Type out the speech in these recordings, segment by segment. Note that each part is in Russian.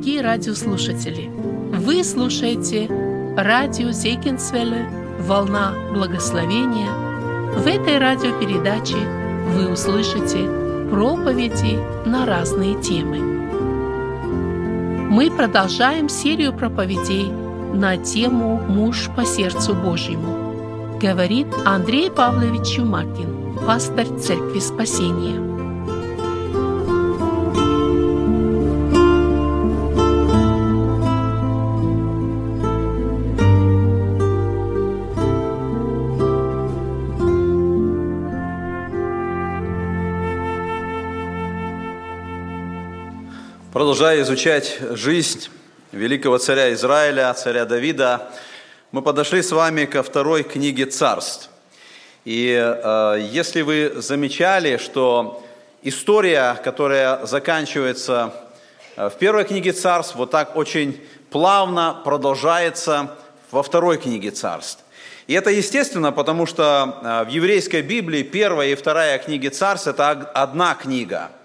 дорогие радиослушатели! Вы слушаете радио Зейкинсвелле «Волна благословения». В этой радиопередаче вы услышите проповеди на разные темы. Мы продолжаем серию проповедей на тему «Муж по сердцу Божьему», говорит Андрей Павлович Чумакин, пастор Церкви Спасения. Продолжая изучать жизнь великого царя Израиля, царя Давида, мы подошли с вами ко второй книге царств. И э, если вы замечали, что история, которая заканчивается э, в первой книге царств, вот так очень плавно продолжается во второй книге царств. И это естественно, потому что э, в еврейской Библии первая и вторая книги царств – это одна книга –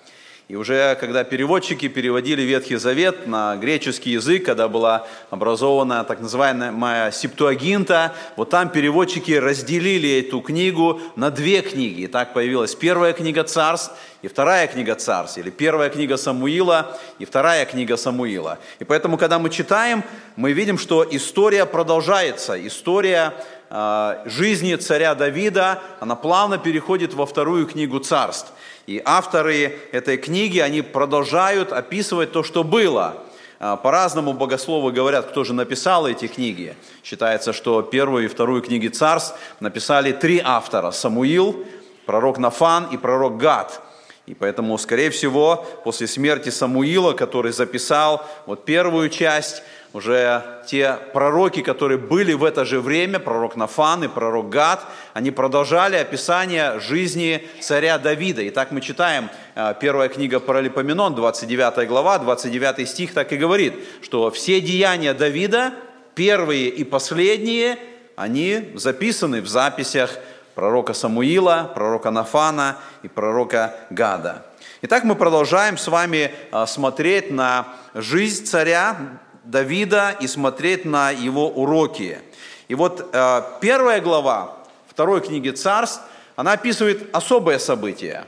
и уже когда переводчики переводили Ветхий Завет на греческий язык, когда была образована так называемая Септуагинта, вот там переводчики разделили эту книгу на две книги. И так появилась первая книга царств и вторая книга царств, или первая книга Самуила и вторая книга Самуила. И поэтому, когда мы читаем, мы видим, что история продолжается, история э, жизни царя Давида, она плавно переходит во вторую книгу царств. И авторы этой книги, они продолжают описывать то, что было. А, по-разному богословы говорят, кто же написал эти книги. Считается, что первую и вторую книги царств написали три автора. Самуил, пророк Нафан и пророк Гад. И поэтому, скорее всего, после смерти Самуила, который записал вот первую часть, уже те пророки, которые были в это же время, пророк Нафан и пророк Гад, они продолжали описание жизни царя Давида. Итак, мы читаем э, первая книга Паралипоменон, 29 глава, 29 стих так и говорит, что все деяния Давида, первые и последние, они записаны в записях пророка Самуила, пророка Нафана и пророка Гада. Итак, мы продолжаем с вами э, смотреть на жизнь царя Давида и смотреть на его уроки. И вот э, первая глава второй книги Царств, она описывает особое событие.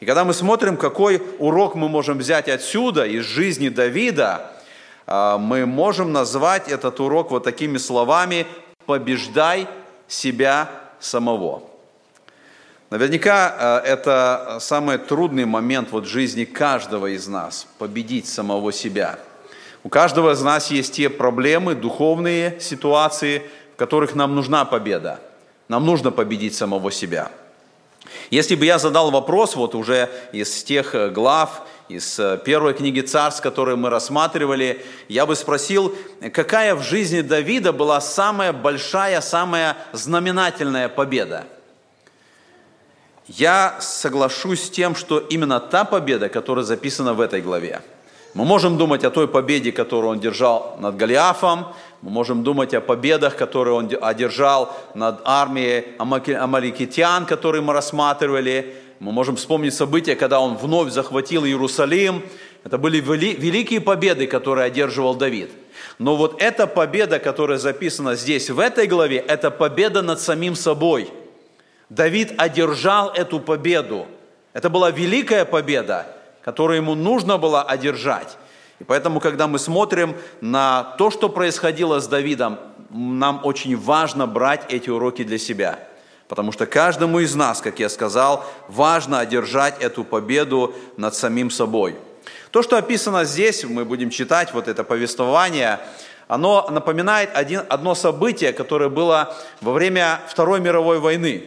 И когда мы смотрим, какой урок мы можем взять отсюда, из жизни Давида, э, мы можем назвать этот урок вот такими словами «побеждай себя самого». Наверняка э, это самый трудный момент вот жизни каждого из нас – победить самого себя – у каждого из нас есть те проблемы, духовные ситуации, в которых нам нужна победа. Нам нужно победить самого себя. Если бы я задал вопрос вот уже из тех э, глав, из э, первой книги Царств, которые мы рассматривали, я бы спросил, какая в жизни Давида была самая большая, самая знаменательная победа? Я соглашусь с тем, что именно та победа, которая записана в этой главе – мы можем думать о той победе, которую он держал над Голиафом, мы можем думать о победах, которые он одержал над армией амаликитян, которые мы рассматривали. Мы можем вспомнить события, когда он вновь захватил Иерусалим. Это были великие победы, которые одерживал Давид. Но вот эта победа, которая записана здесь, в этой главе, это победа над самим собой. Давид одержал эту победу. Это была великая победа которую ему нужно было одержать. И поэтому, когда мы смотрим на то, что происходило с Давидом, нам очень важно брать эти уроки для себя. Потому что каждому из нас, как я сказал, важно одержать эту победу над самим собой. То, что описано здесь, мы будем читать вот это повествование, оно напоминает один, одно событие, которое было во время Второй мировой войны.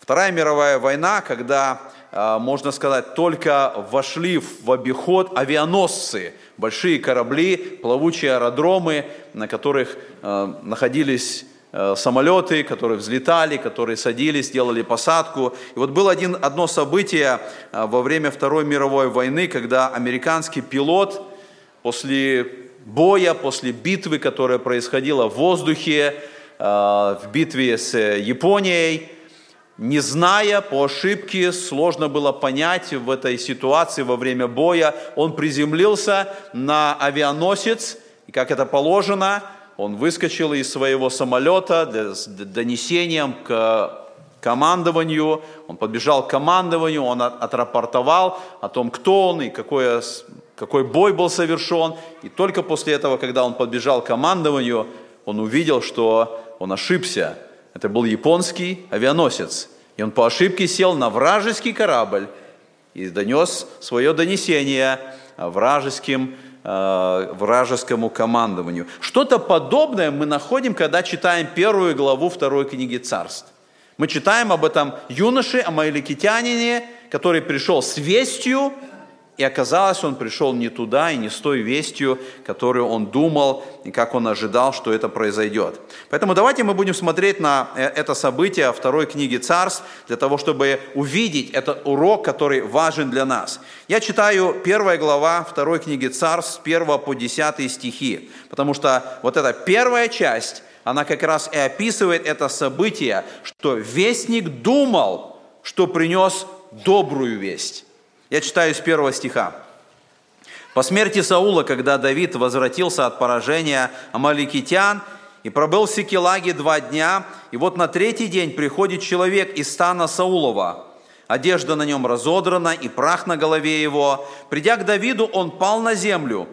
Вторая мировая война, когда можно сказать, только вошли в обиход авианосцы, большие корабли, плавучие аэродромы, на которых а, находились а, самолеты, которые взлетали, которые садились, делали посадку. И вот было один, одно событие во время Второй мировой войны, когда американский пилот после боя, после битвы, которая происходила в воздухе, в битве с Японией, не зная, по ошибке, сложно было понять в этой ситуации во время боя, он приземлился на авианосец, и как это положено, он выскочил из своего самолета с донесением к командованию, он подбежал к командованию, он отрапортовал о том, кто он и какой, какой бой был совершен. И только после этого, когда он подбежал к командованию, он увидел, что он ошибся. Это был японский авианосец. И он по ошибке сел на вражеский корабль и донес свое донесение вражеским, э, вражескому командованию. Что-то подобное мы находим, когда читаем первую главу второй книги царств. Мы читаем об этом юноше, амаликитянине, который пришел с вестью и оказалось, он пришел не туда и не с той вестью, которую он думал и как он ожидал, что это произойдет. Поэтому давайте мы будем смотреть на э, это событие второй книги Царств, для того, чтобы увидеть этот урок, который важен для нас. Я читаю первая глава второй книги Царств с 1 по 10 стихи, потому что вот эта первая часть, она как раз и описывает это событие, что вестник думал, что принес добрую весть. Я читаю с первого стиха. «По смерти Саула, когда Давид возвратился от поражения амаликитян и пробыл в Сикелаге два дня, и вот на третий день приходит человек из стана Саулова, одежда на нем разодрана и прах на голове его. Придя к Давиду, он пал на землю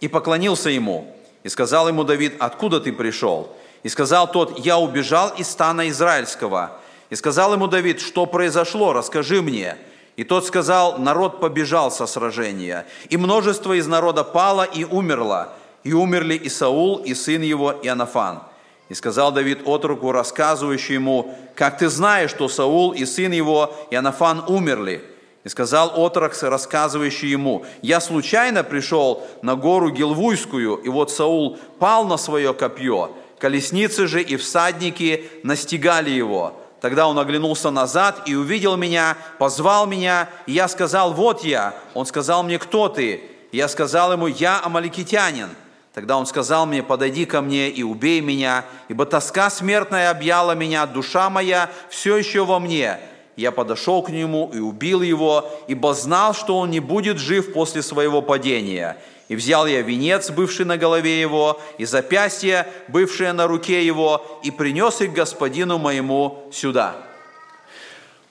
и поклонился ему. И сказал ему Давид, откуда ты пришел? И сказал тот, я убежал из стана израильского. И сказал ему Давид, что произошло, расскажи мне. И тот сказал, народ побежал со сражения, и множество из народа пало и умерло, и умерли и Саул, и сын его, и Анафан. И сказал Давид отруку, рассказывающему ему, как ты знаешь, что Саул и сын его, и Анафан умерли. И сказал отрок, рассказывающий ему, я случайно пришел на гору Гилвуйскую, и вот Саул пал на свое копье, колесницы же и всадники настигали его. Тогда он оглянулся назад и увидел меня, позвал меня, и я сказал, вот я. Он сказал мне, кто ты? я сказал ему, я амаликитянин. Тогда он сказал мне, подойди ко мне и убей меня, ибо тоска смертная объяла меня, душа моя все еще во мне. Я подошел к нему и убил его, ибо знал, что он не будет жив после своего падения. И взял я венец, бывший на голове его, и запястье, бывшее на руке его, и принес их господину моему сюда.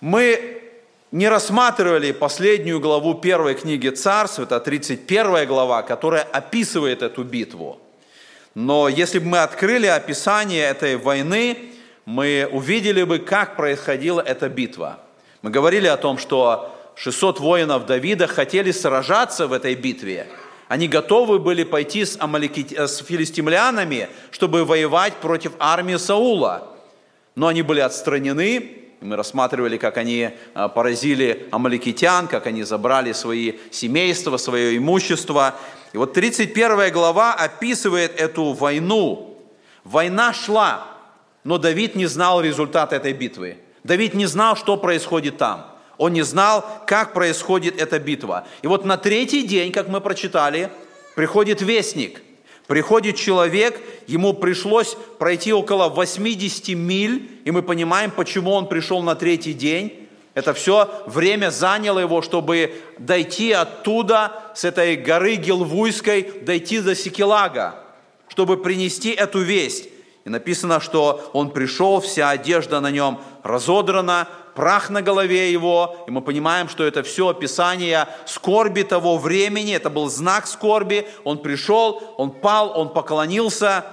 Мы не рассматривали последнюю главу первой книги Царств, это 31 глава, которая описывает эту битву. Но если бы мы открыли описание этой войны, мы увидели бы, как происходила эта битва. Мы говорили о том, что 600 воинов Давида хотели сражаться в этой битве – они готовы были пойти с, амаликит... Э, с филистимлянами, чтобы воевать против армии Саула. Но они были отстранены, мы рассматривали, как они э, поразили амаликитян, как они забрали свои семейства, свое имущество. И вот 31 глава описывает эту войну. Война шла, но Давид не знал результата этой битвы. Давид не знал, что происходит там. Он не знал, как происходит эта битва. И вот на третий день, как мы прочитали, приходит вестник. Приходит человек, ему пришлось пройти около 80 миль, и мы понимаем, почему он пришел на третий день. Это все время заняло его, чтобы дойти оттуда, с этой горы Гилвуйской, дойти до Сикелага, чтобы принести эту весть. И написано, что он пришел, вся одежда на нем разодрана, прах на голове его, и мы понимаем, что это все описание скорби того времени, это был знак скорби, он пришел, он пал, он поклонился,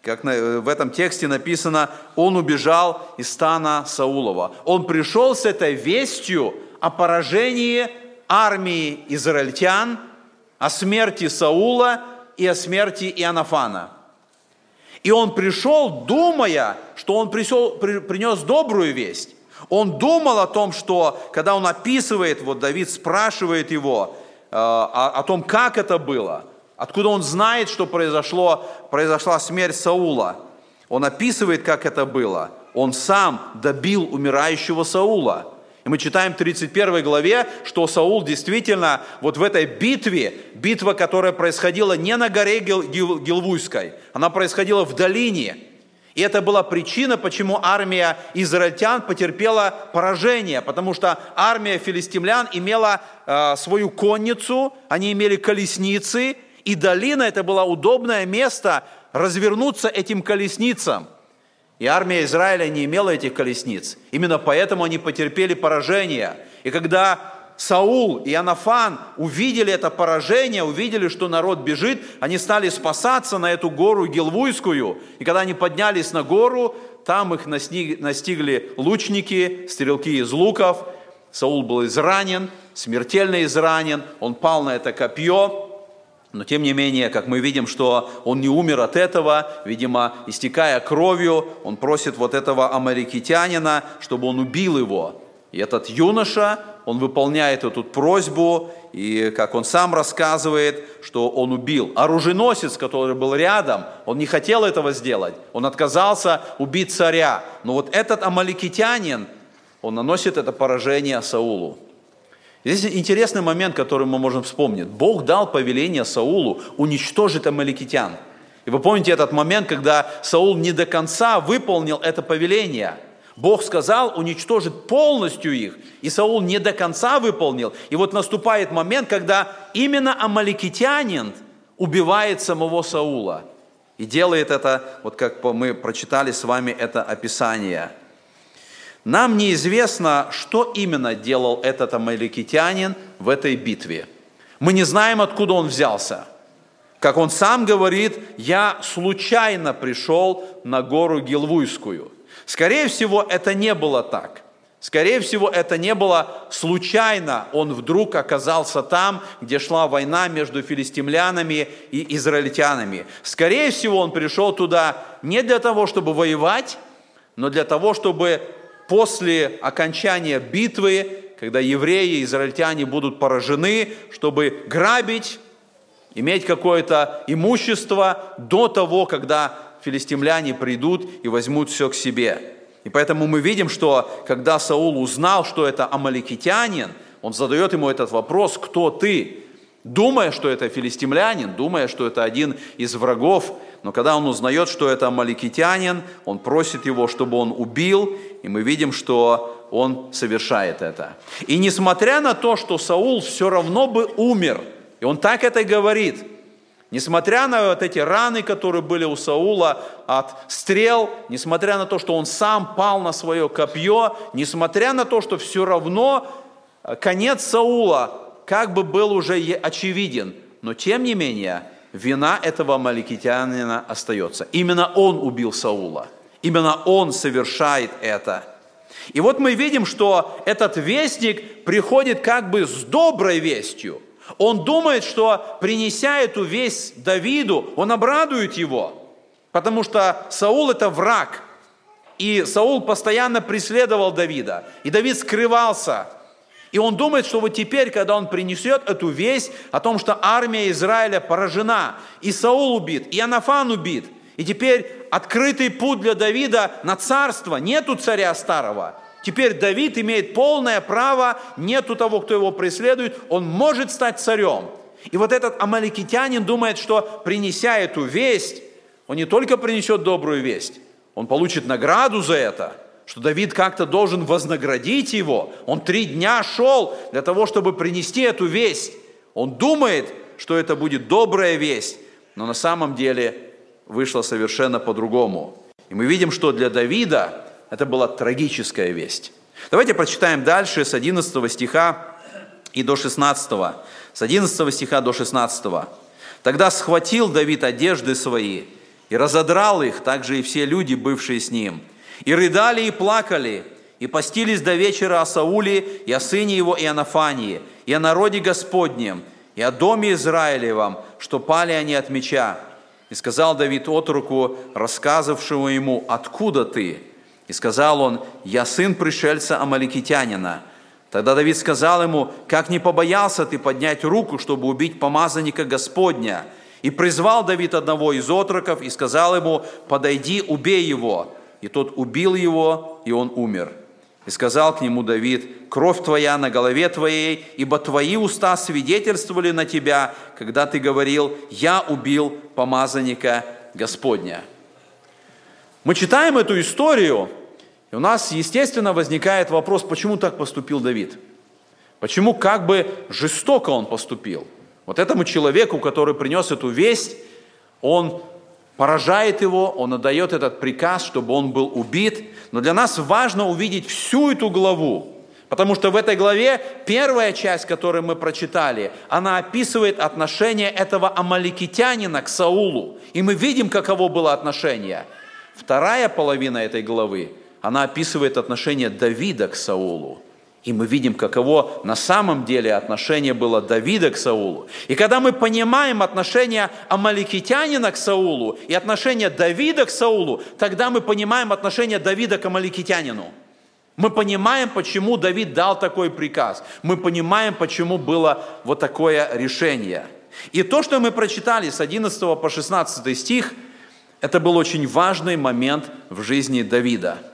как в этом тексте написано, он убежал из стана Саулова. Он пришел с этой вестью о поражении армии израильтян, о смерти Саула и о смерти Иоаннафана. И он пришел, думая, что он присел, принес добрую весть. Он думал о том, что, когда он описывает, вот Давид спрашивает его э, о, о том, как это было, откуда он знает, что произошло, произошла смерть Саула. Он описывает, как это было. Он сам добил умирающего Саула. И мы читаем в 31 главе, что Саул действительно вот в этой битве, битва, которая происходила не на горе Гил, Гил, Гилвуйской, она происходила в долине – И это была причина, почему армия израильтян потерпела поражение, потому что армия филистимлян имела э, свою конницу, они имели колесницы, и долина это было удобное место развернуться этим колесницам. И армия Израиля не имела этих колесниц. Именно поэтому они потерпели поражение. И когда Саул и Анафан увидели это поражение, увидели, что народ бежит, они стали спасаться на эту гору Гелвуйскую. И когда они поднялись на гору, там их настигли лучники, стрелки из луков. Саул был изранен, смертельно изранен, он пал на это копье. Но тем не менее, как мы видим, что он не умер от этого, видимо, истекая кровью, он просит вот этого амаликитянина, чтобы он убил его. И этот юноша, он выполняет эту просьбу, и как он сам рассказывает, что он убил. Оруженосец, который был рядом, он не хотел этого сделать, он отказался убить царя. Но вот этот амаликитянин, он наносит это поражение Саулу. Здесь интересный момент, который мы можем вспомнить. Бог дал повеление Саулу уничтожить амаликитян. И вы помните этот момент, когда Саул не до конца выполнил это повеление – Бог сказал уничтожить полностью их, и Саул не до конца выполнил. И вот наступает момент, когда именно амаликитянин убивает самого Саула. И делает это, вот как мы прочитали с вами это описание. Нам неизвестно, что именно делал этот амаликитянин в этой битве. Мы не знаем, откуда он взялся. Как он сам говорит, я случайно пришел на гору Гилвуйскую – Скорее всего, это не было так. Скорее всего, это не было случайно. Он вдруг оказался там, где шла война между филистимлянами и израильтянами. Скорее всего, он пришел туда не для того, чтобы воевать, но для того, чтобы после окончания битвы, когда евреи и израильтяне будут поражены, чтобы грабить, иметь какое-то имущество до того, когда филистимляне придут и возьмут все к себе. И поэтому мы видим, что когда Саул узнал, что это амаликитянин, он задает ему этот вопрос, кто ты? Думая, что это филистимлянин, думая, что это один из врагов, но когда он узнает, что это амаликитянин, он просит его, чтобы он убил, и мы видим, что он совершает это. И несмотря на то, что Саул все равно бы умер, и он так это говорит – Несмотря на вот эти раны, которые были у Саула от стрел, несмотря на то, что он сам пал на свое копье, несмотря на то, что все равно э, конец Саула как бы был уже очевиден, но тем не менее вина этого маликитянина остается. Именно он убил Саула, именно он совершает это. И вот мы видим, что этот вестник приходит как бы с доброй вестью – он думает, что принеся эту весть Давиду, он обрадует его, потому что Саул это враг. И Саул постоянно преследовал Давида, и Давид скрывался. И он думает, что вот теперь, когда он принесет эту весть о том, что армия Израиля поражена, и Саул убит, и Анафан убит, и теперь открытый путь для Давида на царство, нету царя старого – Теперь Давид имеет полное право, нету того, кто его преследует, он может стать царем. И вот этот амаликитянин думает, что принеся эту весть, он не только принесет добрую весть, он получит награду за это, что Давид как-то должен вознаградить его. Он три дня шел для того, чтобы принести эту весть. Он думает, что это будет добрая весть, но на самом деле вышло совершенно по-другому. И мы видим, что для Давида это была трагическая весть. Давайте прочитаем дальше с 11 стиха и до 16. С 11 стиха до 16. «Тогда схватил Давид одежды свои и разодрал их, также и все люди, бывшие с ним, и рыдали и плакали, и постились до вечера о Сауле и о сыне его и о Нафании, и о народе Господнем, и о доме Израилевом, что пали они от меча. И сказал Давид отруку, рассказывавшему ему, «Откуда ты?» И сказал он, «Я сын пришельца Амаликитянина». Тогда Давид сказал ему, «Как не побоялся ты поднять руку, чтобы убить помазанника Господня?» И призвал Давид одного из отроков и сказал ему, «Подойди, убей его». И тот убил его, и он умер. И сказал к нему Давид, «Кровь твоя на голове твоей, ибо твои уста свидетельствовали на тебя, когда ты говорил, я убил помазанника Господня». Мы читаем эту историю, и у нас, естественно, возникает вопрос, почему так поступил Давид? Почему как бы жестоко он поступил? Вот этому человеку, который принес эту весть, он поражает его, он отдает этот приказ, чтобы он был убит. Но для нас важно увидеть всю эту главу, потому что в этой главе первая часть, которую мы прочитали, она описывает отношение этого амаликитянина к Саулу. И мы видим, каково было отношение. Вторая половина этой главы, она описывает отношение Давида к Саулу. И мы видим, каково на самом деле отношение было Давида к Саулу. И когда мы понимаем отношение Амаликитянина к Саулу и отношение Давида к Саулу, тогда мы понимаем отношение Давида к Амаликитянину. Мы понимаем, почему Давид дал такой приказ. Мы понимаем, почему было вот такое решение. И то, что мы прочитали с 11 по 16 стих, это был очень важный момент в жизни Давида.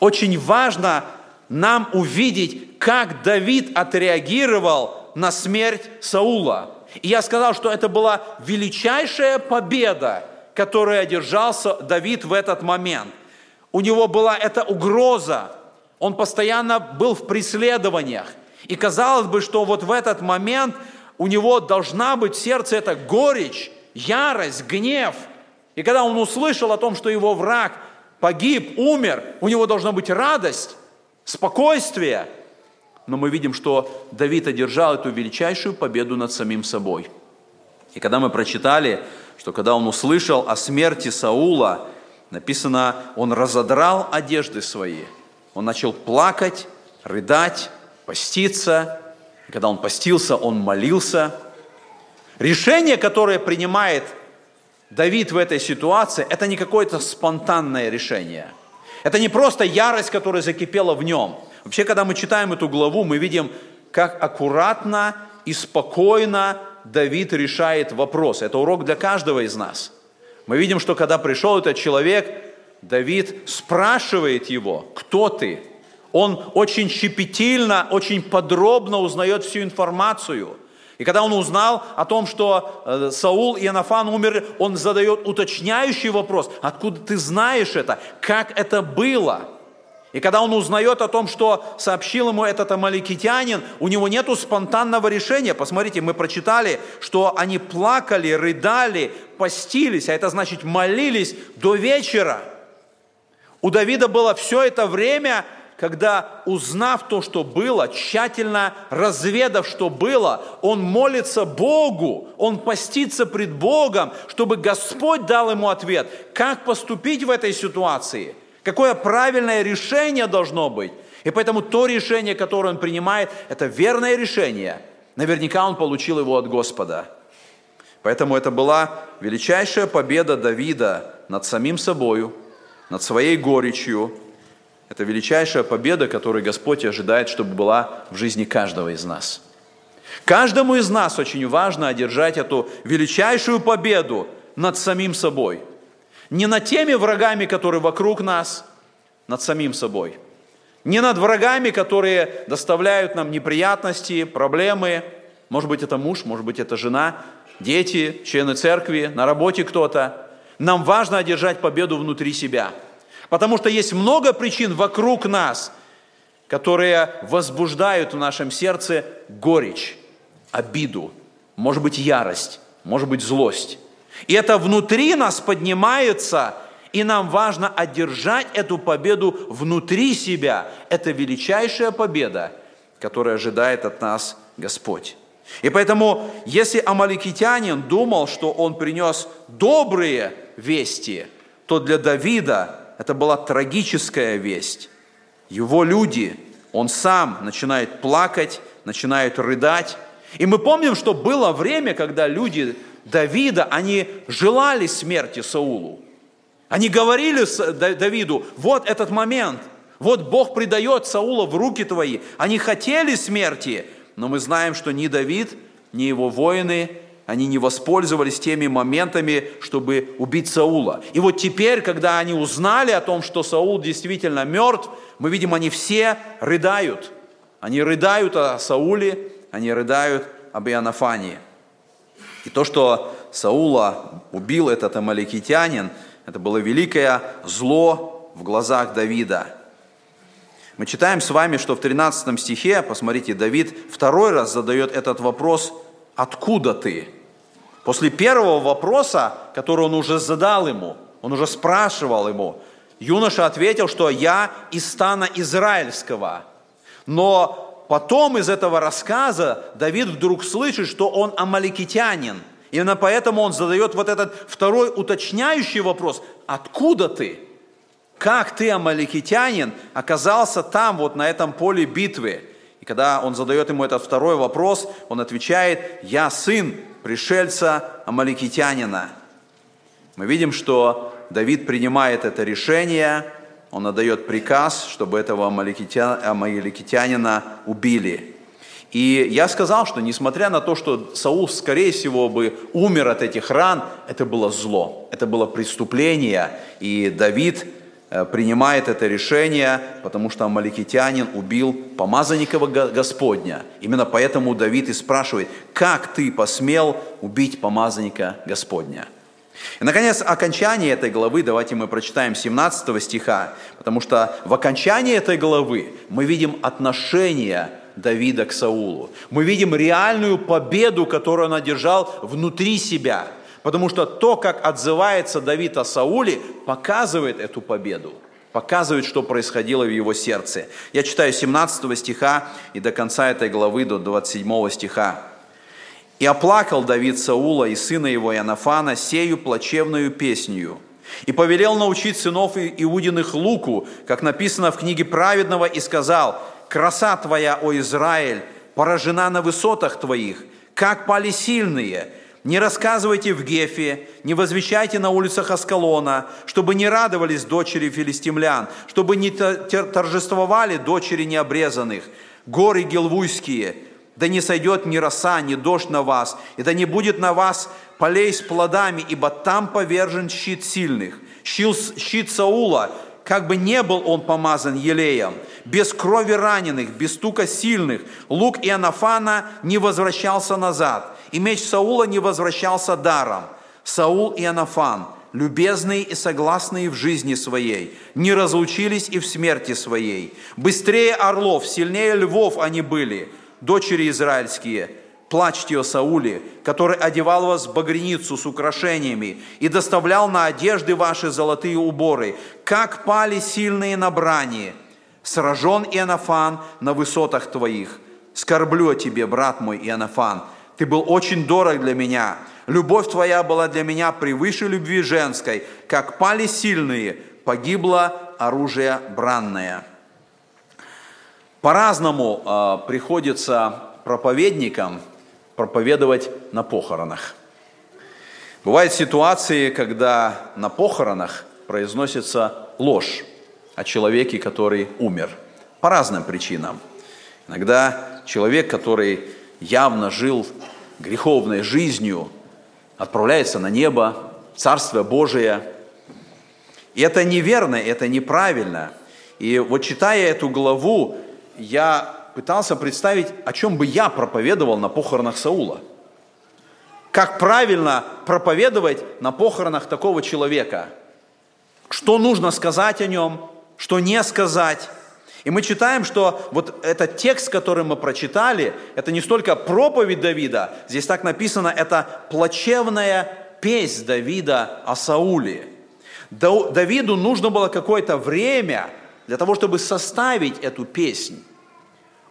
Очень важно нам увидеть, как Давид отреагировал на смерть Саула. И я сказал, что это была величайшая победа, которую одержался Давид в этот момент. У него была эта угроза, он постоянно был в преследованиях. И казалось бы, что вот в этот момент у него должна быть в сердце эта горечь, ярость, гнев. И когда он услышал о том, что его враг погиб, умер, у него должна быть радость спокойствие. Но мы видим, что Давид одержал эту величайшую победу над самим собой. И когда мы прочитали, что когда он услышал о смерти Саула, написано, он разодрал одежды свои, он начал плакать, рыдать, поститься. И когда он постился, он молился. Решение, которое принимает Давид в этой ситуации, это не какое-то спонтанное решение – это не просто ярость, которая закипела в нем. Вообще, когда мы читаем эту главу, мы видим, как аккуратно и спокойно Давид решает вопрос. Это урок для каждого из нас. Мы видим, что когда пришел этот человек, Давид спрашивает его, кто ты? Он очень щепетильно, очень подробно узнает всю информацию – и когда он узнал о том, что э, Саул и Анафан умерли, он задает уточняющий вопрос, откуда ты знаешь это, как это было? И когда он узнает о том, что сообщил ему этот амаликитянин, у него нет спонтанного решения. Посмотрите, мы прочитали, что они плакали, рыдали, постились, а это значит молились до вечера. У Давида было все это время когда, узнав то, что было, тщательно разведав, что было, он молится Богу, он постится пред Богом, чтобы Господь дал ему ответ, как поступить в этой ситуации, какое правильное решение должно быть. И поэтому то решение, которое он принимает, это верное решение. Наверняка он получил его от Господа. Поэтому это была величайшая победа Давида над самим собою, над своей горечью, это величайшая победа, которую Господь ожидает, чтобы была в жизни каждого из нас. Каждому из нас очень важно одержать эту величайшую победу над самим собой. Не над теми врагами, которые вокруг нас, над самим собой. Не над врагами, которые доставляют нам неприятности, проблемы. Может быть, это муж, может быть, это жена, дети, члены церкви, на работе кто-то. Нам важно одержать победу внутри себя – Потому что есть много причин вокруг нас, которые возбуждают в нашем сердце горечь, обиду, может быть ярость, может быть злость. И это внутри нас поднимается, и нам важно одержать эту победу внутри себя. Это величайшая победа, которая ожидает от нас Господь. И поэтому, если амаликитянин думал, что он принес добрые вести, то для Давида это была трагическая весть. Его люди, он сам начинает плакать, начинает рыдать. И мы помним, что было время, когда люди Давида, они желали смерти Саулу. Они говорили Давиду, вот этот момент, вот Бог предает Саула в руки твои. Они хотели смерти, но мы знаем, что ни Давид, ни его воины они не воспользовались теми моментами, чтобы убить Саула. И вот теперь, когда они узнали о том, что Саул действительно мертв, мы видим, они все рыдают. Они рыдают о Сауле, они рыдают об Иоаннафании. И то, что Саула убил этот амаликитянин, Это было великое зло в глазах Давида. Мы читаем с вами, что в 13 стихе, посмотрите, Давид второй раз задает этот вопрос «Откуда ты?». После первого вопроса, который он уже задал ему, он уже спрашивал ему, юноша ответил, что «я из стана израильского». Но потом из этого рассказа Давид вдруг слышит, что он амаликитянин. Именно поэтому он задает вот этот второй уточняющий вопрос «Откуда ты?» Как ты, амаликитянин, оказался там, вот на этом поле битвы? И когда он задает ему этот второй вопрос, он отвечает «Я сын пришельца амаликитянина». Мы видим, что Давид принимает это решение, он отдает приказ, чтобы этого амаликитянина убили. И я сказал, что несмотря на то, что Саул, скорее всего, бы умер от этих ран, это было зло, это было преступление. И Давид принимает это решение, потому что амаликитянин убил помазанника Господня. Именно поэтому Давид и спрашивает, как ты посмел убить помазанника Господня? И, наконец, окончание этой главы, давайте мы прочитаем 17 стиха, потому что в окончании этой главы мы видим отношение Давида к Саулу. Мы видим реальную победу, которую он одержал внутри себя. Потому что то, как отзывается Давид о Сауле, показывает эту победу показывает, что происходило в его сердце. Я читаю 17 стиха и до конца этой главы, до 27 стиха. И оплакал Давид Саула и сына его Иоаннафана сею плачевную песнью. И повелел научить сынов Иудиных луку, как написано в книге праведного, и сказал, «Краса твоя, о Израиль, поражена на высотах твоих, как пали сильные, не рассказывайте в Гефе, не возвещайте на улицах Аскалона, чтобы не радовались дочери филистимлян, чтобы не торжествовали дочери необрезанных, горы гелвуйские, да не сойдет ни роса, ни дождь на вас, и да не будет на вас полей с плодами, ибо там повержен щит сильных. Щит, Саула, как бы не был он помазан елеем, без крови раненых, без стука сильных, лук Иоаннафана не возвращался назад, и меч Саула не возвращался даром. Саул и Иоаннафан, любезные и согласные в жизни своей, не разлучились и в смерти своей. Быстрее орлов, сильнее львов они были – дочери израильские, плачьте о Сауле, который одевал вас в багряницу с украшениями и доставлял на одежды ваши золотые уборы, как пали сильные на брани. Сражен Иоаннафан на высотах твоих. Скорблю о тебе, брат мой Иоаннафан, ты был очень дорог для меня. Любовь твоя была для меня превыше любви женской. Как пали сильные, погибло оружие бранное». По-разному э, приходится проповедникам проповедовать на похоронах. Бывают ситуации, когда на похоронах произносится ложь о человеке, который умер. По разным причинам. Иногда человек, который явно жил греховной жизнью, отправляется на небо, Царствие Божие. И это неверно, это неправильно. И вот читая эту главу, я пытался представить, о чем бы я проповедовал на похоронах Саула. Как правильно проповедовать на похоронах такого человека. Что нужно сказать о нем, что не сказать. И мы читаем, что вот этот текст, который мы прочитали, это не столько проповедь Давида, здесь так написано, это плачевная песнь Давида о Сауле. Давиду нужно было какое-то время для того, чтобы составить эту песнь.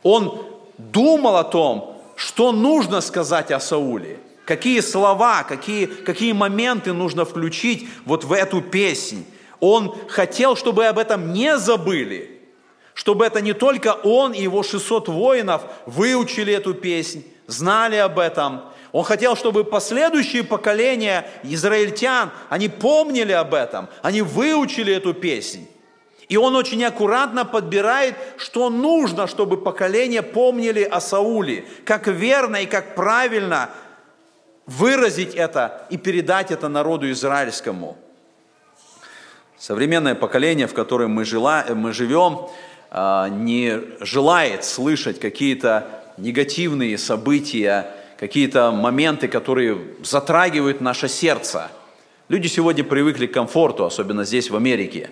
Он думал о том, что нужно сказать о Сауле, какие слова, какие, какие моменты нужно включить вот в эту песнь. Он хотел, чтобы об этом не забыли, чтобы это не только он и его 600 воинов выучили эту песнь, знали об этом. Он хотел, чтобы последующие поколения израильтян, они помнили об этом, они выучили эту песнь. И он очень аккуратно подбирает, что нужно, чтобы поколения помнили о Сауле, как верно и как правильно выразить это и передать это народу израильскому. Современное поколение, в котором мы, жила, мы живем, не желает слышать какие-то негативные события, какие-то моменты, которые затрагивают наше сердце. Люди сегодня привыкли к комфорту, особенно здесь, в Америке.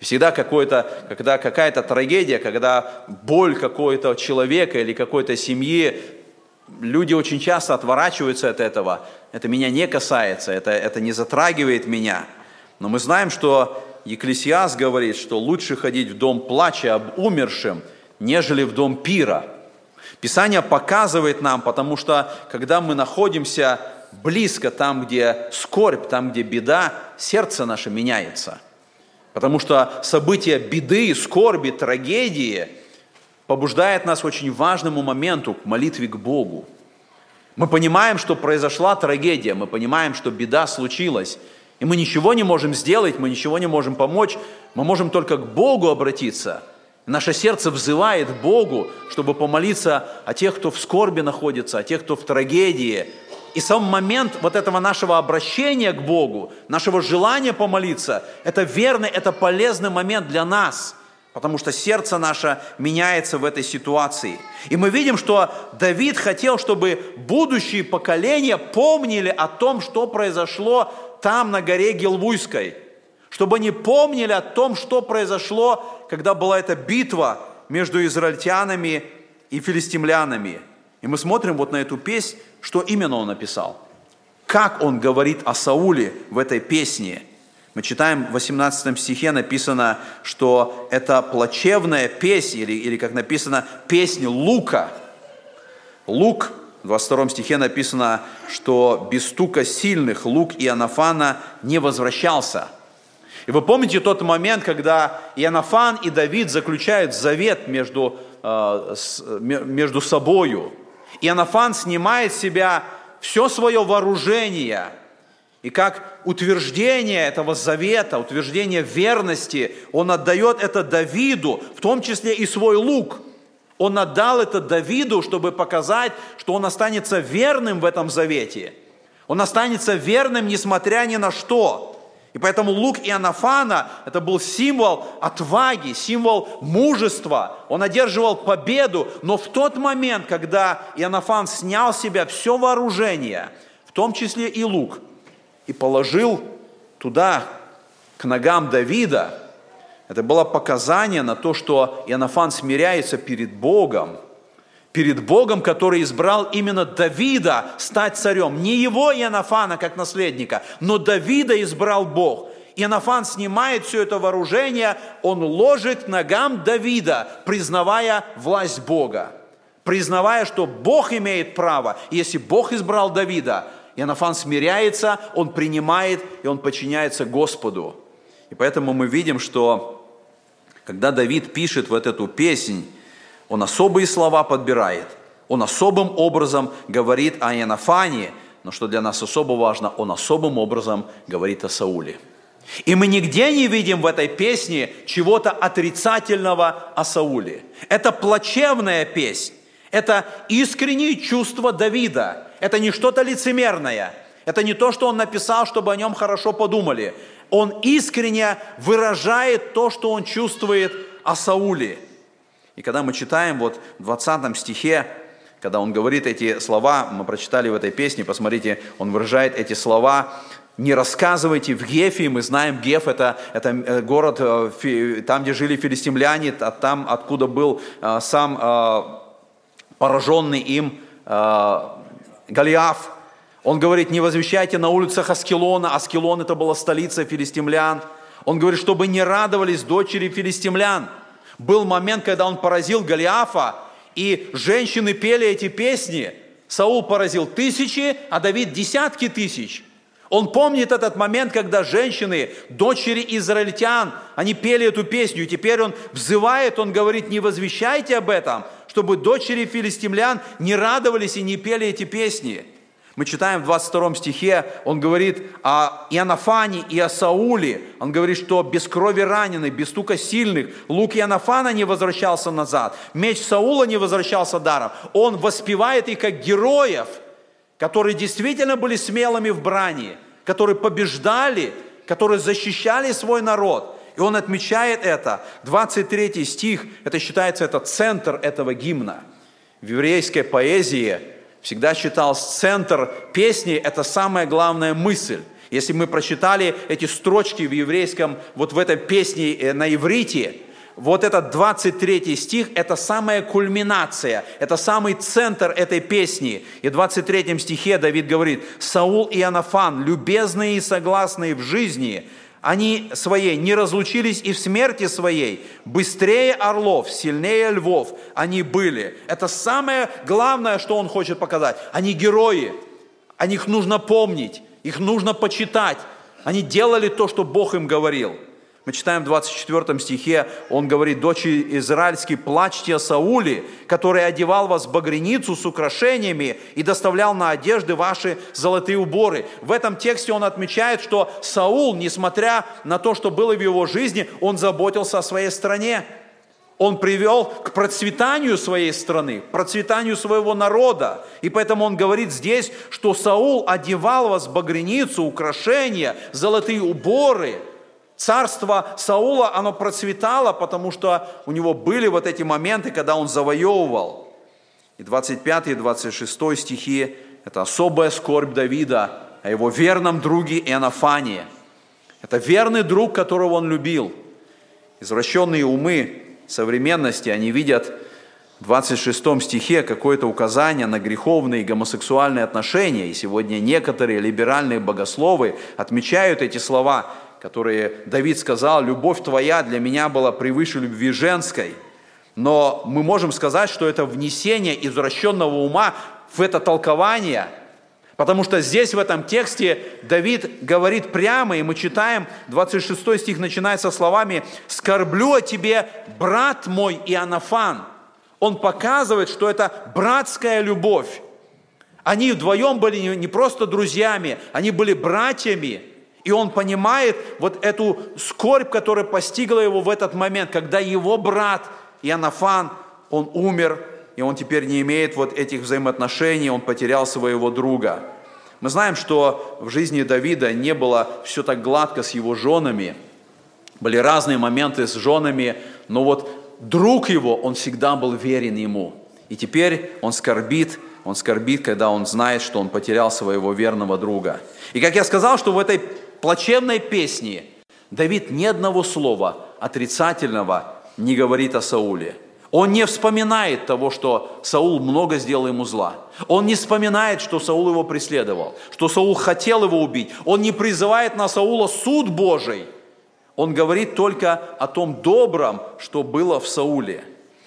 Всегда какое-то, когда какая-то трагедия, когда боль какого-то человека или какой-то семьи, люди очень часто отворачиваются от этого. Это меня не касается, это, это не затрагивает меня. Но мы знаем, что Екклесиас говорит, что лучше ходить в дом плача об умершем, нежели в дом пира. Писание показывает нам, потому что когда мы находимся близко там, где скорбь, там, где беда, сердце наше меняется. Потому что события беды, скорби, трагедии побуждает нас очень важному моменту, к молитве к Богу. Мы понимаем, что произошла трагедия, мы понимаем, что беда случилась, и мы ничего не можем сделать, мы ничего не можем помочь, мы можем только к Богу обратиться. Наше сердце взывает Богу, чтобы помолиться о тех, кто в скорби находится, о тех, кто в трагедии, и сам момент вот этого нашего обращения к Богу, нашего желания помолиться, это верный, это полезный момент для нас, потому что сердце наше меняется в этой ситуации. И мы видим, что Давид хотел, чтобы будущие поколения помнили о том, что произошло там, на горе Гелвуйской, чтобы они помнили о том, что произошло, когда была эта битва между израильтянами и филистимлянами – и мы смотрим вот на эту песнь, что именно он написал. Как он говорит о Сауле в этой песне. Мы читаем в 18 стихе написано, что это плачевная песня, или, или как написано, песня Лука. Лук, в 22 стихе написано, что без стука сильных Лук и Анафана не возвращался. И вы помните тот момент, когда Иоаннафан и Давид заключают завет между, э, с, между собою. И Анафан снимает с себя все свое вооружение. И как утверждение этого завета, утверждение верности, он отдает это Давиду, в том числе и свой лук. Он отдал это Давиду, чтобы показать, что он останется верным в этом завете. Он останется верным, несмотря ни на что. И поэтому лук Иоаннафана – это был символ отваги, символ мужества. Он одерживал победу, но в тот момент, когда Иоаннафан снял с себя все вооружение, в том числе и лук, и положил туда, к ногам Давида, это было показание на то, что Иоаннафан смиряется перед Богом – перед Богом, который избрал именно Давида стать царем. Не его Иоаннафана как наследника, но Давида избрал Бог. Иоаннафан снимает все это вооружение, он ложит ногам Давида, признавая власть Бога, признавая, что Бог имеет право. Если Бог избрал Давида, Иоаннафан смиряется, он принимает и он подчиняется Господу. И поэтому мы видим, что когда Давид пишет вот эту песнь, он особые слова подбирает, он особым образом говорит о Иоаннафане, но что для нас особо важно, он особым образом говорит о Сауле. И мы нигде не видим в этой песне чего-то отрицательного о Сауле. Это плачевная песня, это искренние чувства Давида, это не что-то лицемерное, это не то, что он написал, чтобы о нем хорошо подумали. Он искренне выражает то, что он чувствует о Сауле – и когда мы читаем вот в 20 стихе, когда он говорит эти слова, мы прочитали в этой песне, посмотрите, он выражает эти слова, не рассказывайте в Гефе, мы знаем, Геф это, это э, город, э, там, где жили филистимляне, там, откуда был э, сам пораженный им Голиаф. Он говорит, не возвещайте на улицах Аскелона, Аскелон это была столица филистимлян. Он говорит, чтобы не радовались дочери филистимлян – был момент, когда он поразил Голиафа, и женщины пели эти песни. Саул поразил тысячи, а Давид десятки тысяч. Он помнит этот момент, когда женщины, дочери израильтян, они пели эту песню, и теперь он взывает, он говорит, не возвещайте об этом, чтобы дочери филистимлян не радовались и не пели эти песни. Мы читаем в 22 стихе, он говорит о Иоаннафане и о Сауле. Он говорит, что без крови раненых, без стука сильных, лук Иоаннафана не возвращался назад, меч Саула не возвращался даром. Он воспевает их как героев, которые действительно были смелыми в брани, которые побеждали, которые защищали свой народ. И он отмечает это. 23 стих, это считается это центр этого гимна. В еврейской поэзии всегда считал центр песни – это самая главная мысль. Если мы прочитали эти строчки в еврейском, вот в этой песне э, на иврите, вот этот 23 стих – это самая кульминация, это самый центр этой песни. И в 23 стихе Давид говорит, «Саул и Анафан, любезные и согласные в жизни, они своей не разлучились и в смерти своей. Быстрее орлов, сильнее львов они были. Это самое главное, что он хочет показать. Они герои. О них нужно помнить, их нужно почитать. Они делали то, что Бог им говорил – мы читаем в 24 стихе, он говорит, дочи израильские, плачьте о Сауле, который одевал вас в багряницу с украшениями и доставлял на одежды ваши золотые уборы. В этом тексте он отмечает, что Саул, несмотря на то, что было в его жизни, он заботился о своей стране. Он привел к процветанию своей страны, процветанию своего народа. И поэтому он говорит здесь, что Саул одевал вас в багряницу, украшения, золотые уборы – Царство Саула, оно процветало, потому что у него были вот эти моменты, когда он завоевывал. И 25 и 26 стихи – это особая скорбь Давида о его верном друге Иоаннафане. Это верный друг, которого он любил. Извращенные умы современности, они видят в 26 стихе какое-то указание на греховные гомосексуальные отношения. И сегодня некоторые либеральные богословы отмечают эти слова – которые Давид сказал, «Любовь твоя для меня была превыше любви женской». Но мы можем сказать, что это внесение извращенного ума в это толкование, потому что здесь в этом тексте Давид говорит прямо, и мы читаем, 26 стих начинается словами «Скорблю о тебе, брат мой Иоаннафан». Он показывает, что это братская любовь. Они вдвоем были не просто друзьями, они были братьями – и он понимает вот эту скорбь, которая постигла его в этот момент, когда его брат Иоаннафан, он умер, и он теперь не имеет вот этих взаимоотношений, он потерял своего друга. Мы знаем, что в жизни Давида не было все так гладко с его женами. Были разные моменты с женами, но вот друг его, он всегда был верен ему. И теперь он скорбит, он скорбит, когда он знает, что он потерял своего верного друга. И как я сказал, что в этой плачевной песни Давид ни одного слова отрицательного не говорит о Сауле. Он не вспоминает того, что Саул много сделал ему зла. Он не вспоминает, что Саул его преследовал, что Саул хотел его убить. Он не призывает на Саула суд Божий. Он говорит только о том добром, что было в Сауле.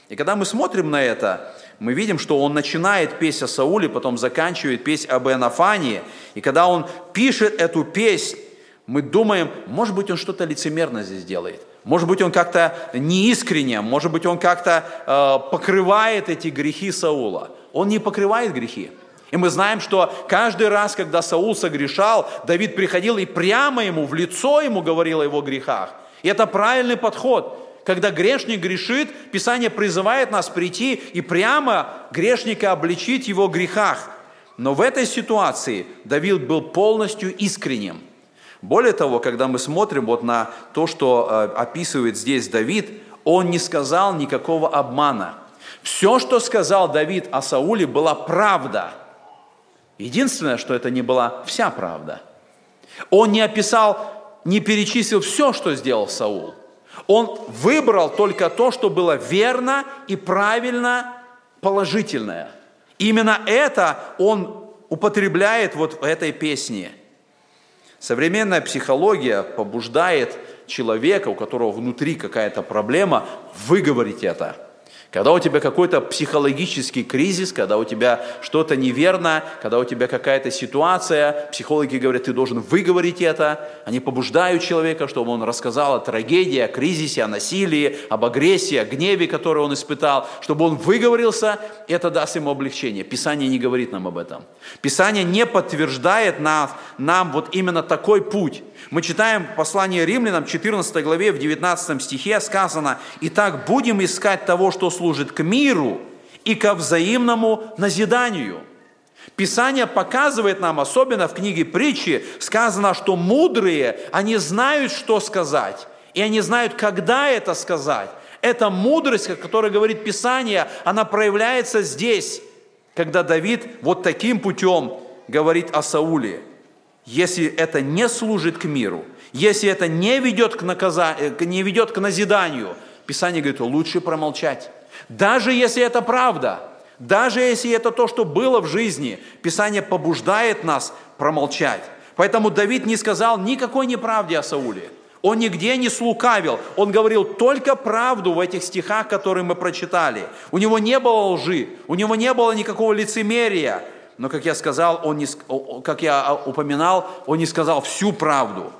И когда мы смотрим на это, мы видим, что он начинает песнь о Сауле, потом заканчивает песнь об Энафании. И когда он пишет эту песнь, мы думаем, может быть, он что-то лицемерно здесь делает. Может быть, он как-то неискренне, может быть, он как-то э, покрывает эти грехи Саула. Он не покрывает грехи. И мы знаем, что каждый раз, когда Саул согрешал, Давид приходил и прямо ему, в лицо ему говорил о его грехах. И это правильный подход. Когда грешник грешит, Писание призывает нас прийти и прямо грешника обличить его грехах. Но в этой ситуации Давид был полностью искренним – более того, когда мы смотрим вот на то, что э, описывает здесь Давид, он не сказал никакого обмана. Все, что сказал Давид о Сауле, была правда. Единственное, что это не была вся правда. Он не описал, не перечислил все, что сделал Саул. Он выбрал только то, что было верно и правильно, положительное. Именно это он употребляет вот в этой песне – Современная психология побуждает человека, у которого внутри какая-то проблема, выговорить это – когда у тебя какой-то психологический кризис, когда у тебя что-то неверно, когда у тебя какая-то ситуация, психологи говорят, ты должен выговорить это. Они побуждают человека, чтобы он рассказал о трагедии, о кризисе, о насилии, об агрессии, о гневе, который он испытал, чтобы он выговорился, это даст ему облегчение. Писание не говорит нам об этом. Писание не подтверждает нам, нам вот именно такой путь. Мы читаем послание римлянам, 14 главе, в 19 стихе сказано, «Итак, будем искать того, что служит к миру и ко взаимному назиданию». Писание показывает нам, особенно в книге притчи, сказано, что мудрые, они знают, что сказать, и они знают, когда это сказать. Эта мудрость, о которой говорит Писание, она проявляется здесь, когда Давид вот таким путем говорит о Сауле – если это не служит к миру, если это не ведет к, наказа... Э, не ведет к назиданию, Писание говорит, лучше промолчать. Даже если это правда, даже если это то, что было в жизни, Писание побуждает нас промолчать. Поэтому Давид не сказал никакой неправде о Сауле. Он нигде не слукавил. Он говорил только правду в этих стихах, которые мы прочитали. У него не было лжи, у него не было никакого лицемерия. Но, как я сказал, он не, как я упоминал, он не сказал всю правду.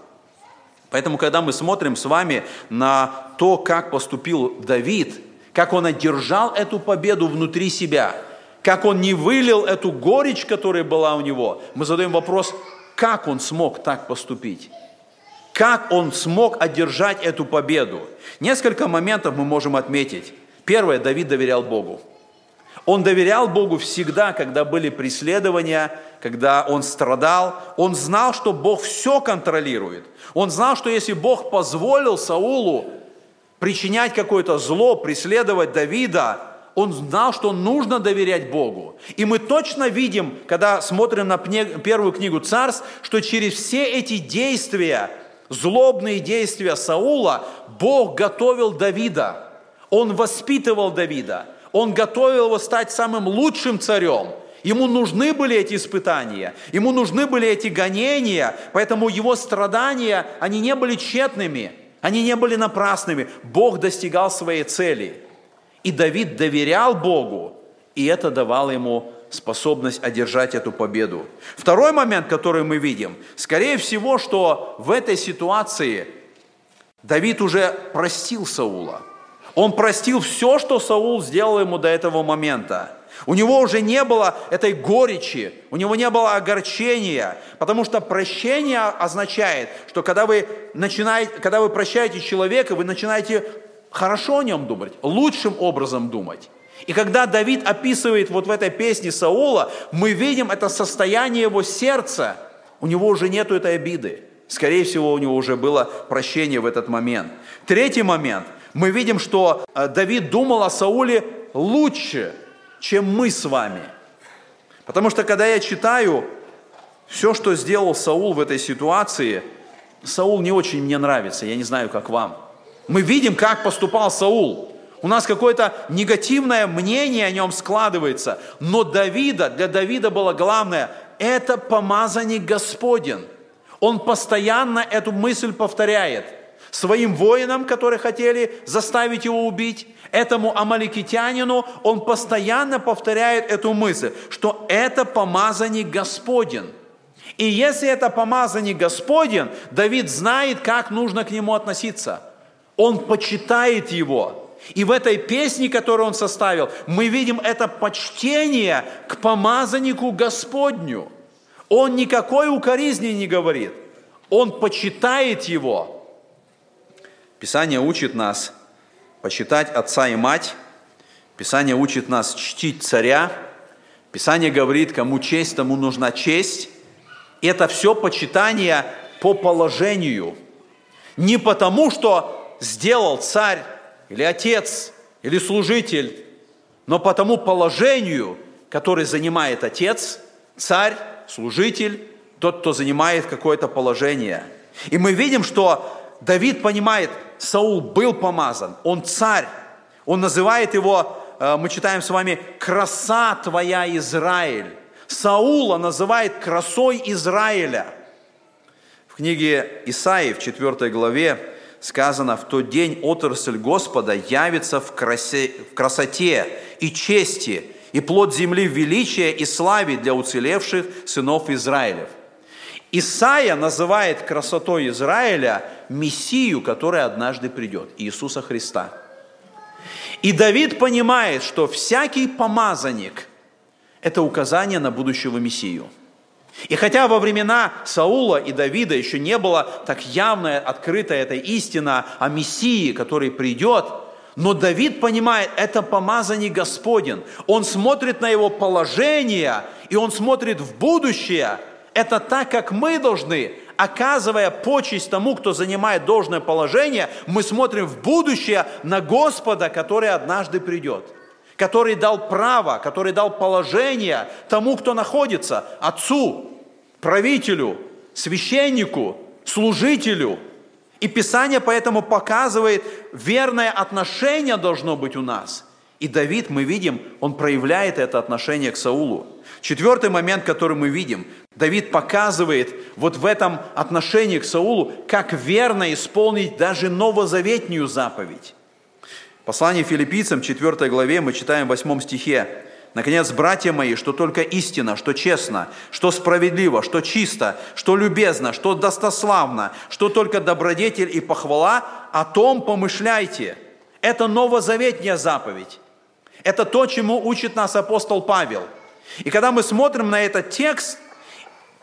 Поэтому, когда мы смотрим с вами на то, как поступил Давид, как он одержал эту победу внутри себя, как он не вылил эту горечь, которая была у него, мы задаем вопрос, как он смог так поступить? Как он смог одержать эту победу? Несколько моментов мы можем отметить. Первое, Давид доверял Богу. Он доверял Богу всегда, когда были преследования, когда он страдал. Он знал, что Бог все контролирует. Он знал, что если Бог позволил Саулу причинять какое-то зло, преследовать Давида, он знал, что нужно доверять Богу. И мы точно видим, когда смотрим на первую книгу Царств, что через все эти действия, злобные действия Саула, Бог готовил Давида. Он воспитывал Давида. Он готовил его стать самым лучшим царем – Ему нужны были эти испытания, ему нужны были эти гонения, поэтому его страдания, они не были тщетными, они не были напрасными. Бог достигал своей цели. И Давид доверял Богу, и это давало ему способность одержать эту победу. Второй момент, который мы видим, скорее всего, что в этой ситуации Давид уже простил Саула. Он простил все, что Саул сделал ему до этого момента. У него уже не было этой горечи, у него не было огорчения, потому что прощение означает, что когда вы, начинаете, когда вы прощаете человека, вы начинаете хорошо о нем думать, лучшим образом думать. И когда Давид описывает вот в этой песне Саула, мы видим это состояние его сердца. У него уже нету этой обиды. Скорее всего, у него уже было прощение в этот момент. Третий момент. Мы видим, что э, Давид думал о Сауле лучше, чем мы с вами. Потому что когда я читаю все, что сделал Саул в этой ситуации, Саул не очень мне нравится, я не знаю, как вам. Мы видим, как поступал Саул. У нас какое-то негативное мнение о нем складывается. Но Давида, для Давида было главное, это помазанник Господен. Он постоянно эту мысль повторяет своим воинам, которые хотели заставить его убить, этому амаликитянину, он постоянно повторяет эту мысль, что это помазанник Господен. И если это помазанник Господен, Давид знает, как нужно к нему относиться. Он почитает его. И в этой песне, которую он составил, мы видим это почтение к помазаннику Господню. Он никакой укоризни не говорит. Он почитает его. Писание учит нас – почитать отца и мать. Писание учит нас чтить царя. Писание говорит, кому честь, тому нужна честь. Это все почитание по положению. Не потому, что сделал царь или отец или служитель, но по тому положению, которое занимает отец, царь, служитель, тот, кто занимает какое-то положение. И мы видим, что Давид понимает, Саул был помазан, он царь. Он называет его, э, мы читаем с вами, «краса твоя, Израиль». Саула называет красой Израиля. В книге Исаии в 4 главе сказано, «В тот день отрасль Господа явится в, красе, в красоте и чести, и плод земли в величие и славе для уцелевших сынов Израилев». Исаия называет красотой Израиля Мессию, который однажды придет, Иисуса Христа. И Давид понимает, что всякий помазанник – это указание на будущего Мессию. И хотя во времена Саула и Давида еще не было так явно открыта эта истина о Мессии, который придет, но Давид понимает, это помазанник Господен. Он смотрит на его положение, и он смотрит в будущее – это так, как мы должны, оказывая почесть тому, кто занимает должное положение, мы смотрим в будущее на Господа, который однажды придет, который дал право, который дал положение тому, кто находится, отцу, правителю, священнику, служителю. И Писание поэтому показывает, верное отношение должно быть у нас. И Давид, мы видим, он проявляет это отношение к Саулу. Четвертый момент, который мы видим, Давид показывает вот в этом отношении к Саулу, как верно исполнить даже новозаветнюю заповедь. Послание филиппийцам, 4 главе, мы читаем в 8 стихе. Наконец, братья мои, что только истина, что честно, что справедливо, что чисто, что любезно, что достославно, что только добродетель и похвала, о том помышляйте. Это новозаветняя заповедь. Это то, чему учит нас апостол Павел – и когда мы смотрим на этот текст,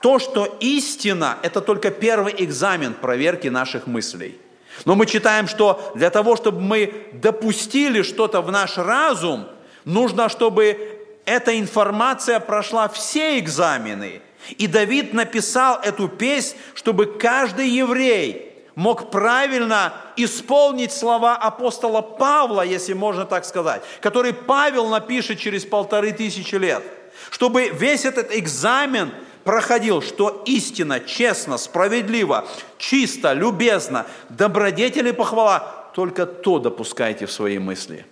то, что истина, это только первый экзамен проверки наших мыслей. Но мы читаем, что для того, чтобы мы допустили что-то в наш разум, нужно, чтобы эта информация прошла все экзамены. И Давид написал эту песнь, чтобы каждый еврей мог правильно исполнить слова апостола Павла, если можно так сказать, который Павел напишет через полторы тысячи лет – чтобы весь этот экзамен проходил, что истинно, честно, справедливо, чисто, любезно, добродетель и похвала, только то допускайте в свои мысли.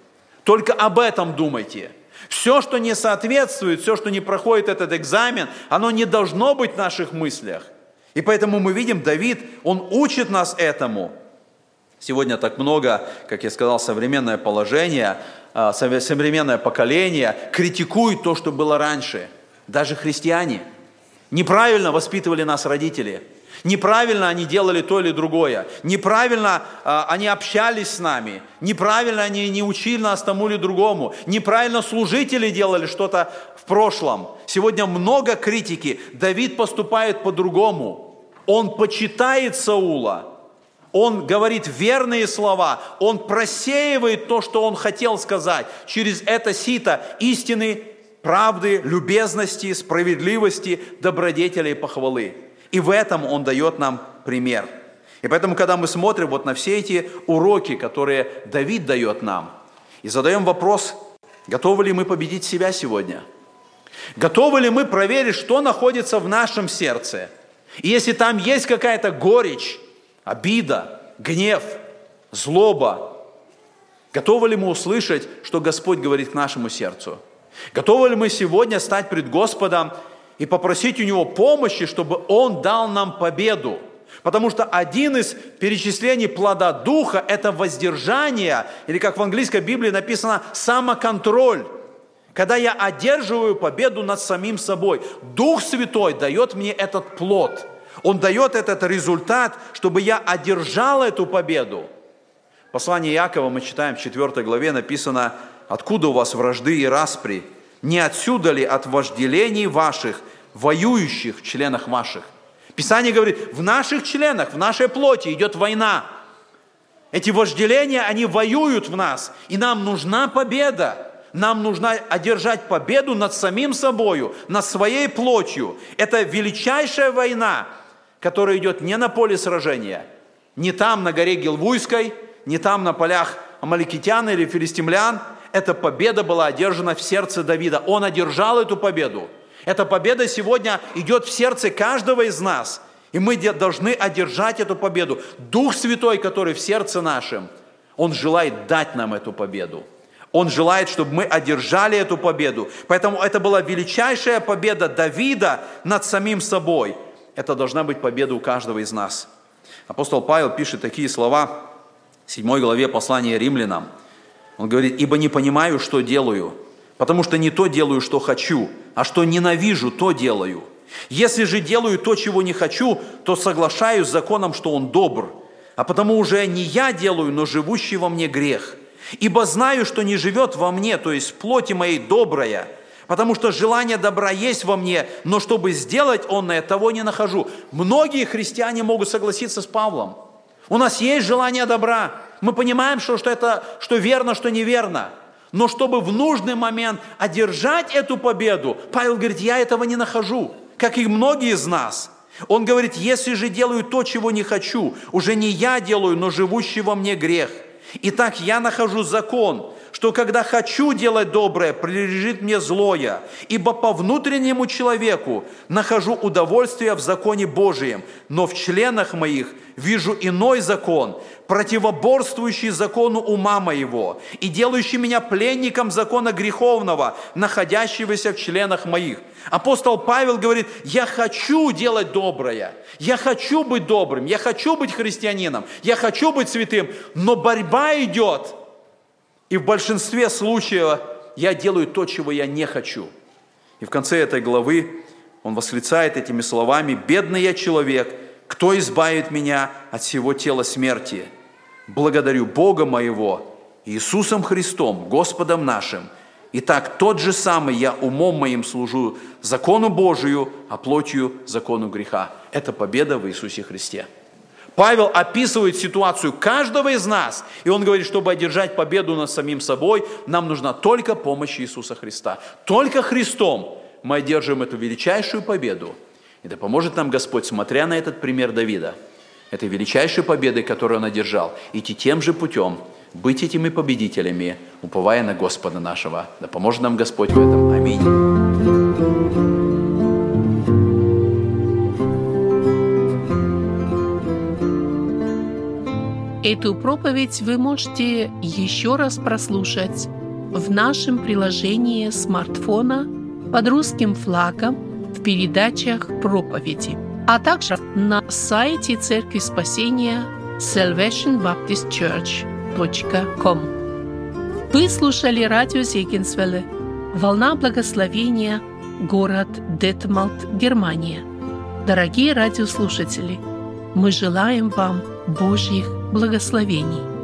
Только об этом думайте. Все, что не соответствует, все, что не проходит этот экзамен, оно не должно быть в наших мыслях. И поэтому мы видим, Давид, он учит нас этому. Сегодня так много, как я сказал, современное положение, а, современное поколение критикует то, что было раньше. Даже христиане. Неправильно воспитывали нас родители. Неправильно они делали то или другое. Неправильно а, они общались с нами. Неправильно они не учили нас тому или другому. Неправильно служители делали что-то в прошлом. Сегодня много критики. Давид поступает по-другому. Он почитает Саула он говорит верные слова, он просеивает то, что он хотел сказать. Через это сито истины, правды, любезности, справедливости, добродетели и похвалы. И в этом он дает нам пример. И поэтому, когда мы смотрим вот на все эти уроки, которые Давид дает нам, и задаем вопрос, готовы ли мы победить себя сегодня? Готовы ли мы проверить, что находится в нашем сердце? И если там есть какая-то горечь, обида, гнев, злоба. Готовы ли мы услышать, что Господь говорит к нашему сердцу? Готовы ли мы сегодня стать пред Господом и попросить у Него помощи, чтобы Он дал нам победу? Потому что один из перечислений плода Духа – это воздержание, или как в английской Библии написано «самоконтроль». Когда я одерживаю победу над самим собой, Дух Святой дает мне этот плод – он дает этот результат, чтобы я одержал эту победу. Послание Якова мы читаем в 4 главе, написано, «Откуда у вас вражды и распри? Не отсюда ли от вожделений ваших, воюющих в членах ваших?» Писание говорит, в наших членах, в нашей плоти идет война. Эти вожделения, они воюют в нас, и нам нужна победа. Нам нужно одержать победу над самим собою, над своей плотью. Это величайшая война, которая идет не на поле сражения, не там на горе Гилвуйской, не там на полях амаликитян или филистимлян. Эта победа была одержана в сердце Давида. Он одержал эту победу. Эта победа сегодня идет в сердце каждого из нас. И мы должны одержать эту победу. Дух Святой, который в сердце нашем, Он желает дать нам эту победу. Он желает, чтобы мы одержали эту победу. Поэтому это была величайшая победа Давида над самим собой – это должна быть победа у каждого из нас. Апостол Павел пишет такие слова в 7 главе послания римлянам. Он говорит, «Ибо не понимаю, что делаю, потому что не то делаю, что хочу, а что ненавижу, то делаю. Если же делаю то, чего не хочу, то соглашаюсь с законом, что он добр, а потому уже не я делаю, но живущий во мне грех. Ибо знаю, что не живет во мне, то есть в плоти моей добрая, потому что желание добра есть во мне, но чтобы сделать онное, того не нахожу. Многие христиане могут согласиться с Павлом. У нас есть желание добра. Мы понимаем, что, что это что верно, что неверно. Но чтобы в нужный момент одержать эту победу, Павел говорит, я этого не нахожу, как и многие из нас. Он говорит, если же делаю то, чего не хочу, уже не я делаю, но живущий во мне грех – Итак, я нахожу закон, что когда хочу делать доброе, прилежит мне злое, ибо по внутреннему человеку нахожу удовольствие в законе Божием, но в членах моих вижу иной закон, противоборствующий закону ума моего и делающий меня пленником закона греховного, находящегося в членах моих. Апостол Павел говорит, я хочу делать доброе, я хочу быть добрым, я хочу быть христианином, я хочу быть святым, но борьба идет, и в большинстве случаев я делаю то, чего я не хочу. И в конце этой главы он восклицает этими словами, «Бедный я человек, кто избавит меня от всего тела смерти? Благодарю Бога моего, Иисусом Христом, Господом нашим. Итак, тот же самый я умом моим служу закону Божию, а плотью закону греха. Это победа в Иисусе Христе. Павел описывает ситуацию каждого из нас, и он говорит, чтобы одержать победу над самим собой, нам нужна только помощь Иисуса Христа. Только Христом мы одержим эту величайшую победу – и да поможет нам Господь, смотря на этот пример Давида, этой величайшей победы, которую он одержал, идти тем же путем, быть этими победителями, уповая на Господа нашего. Да поможет нам Господь в этом. Аминь. Эту проповедь вы можете еще раз прослушать в нашем приложении смартфона под русским флагом в передачах проповеди, а также на сайте Церкви Спасения salvationbaptistchurch.com. Вы слушали радио Зегенсвелле «Волна благословения», город Детмалт, Германия. Дорогие радиослушатели, мы желаем вам Божьих благословений.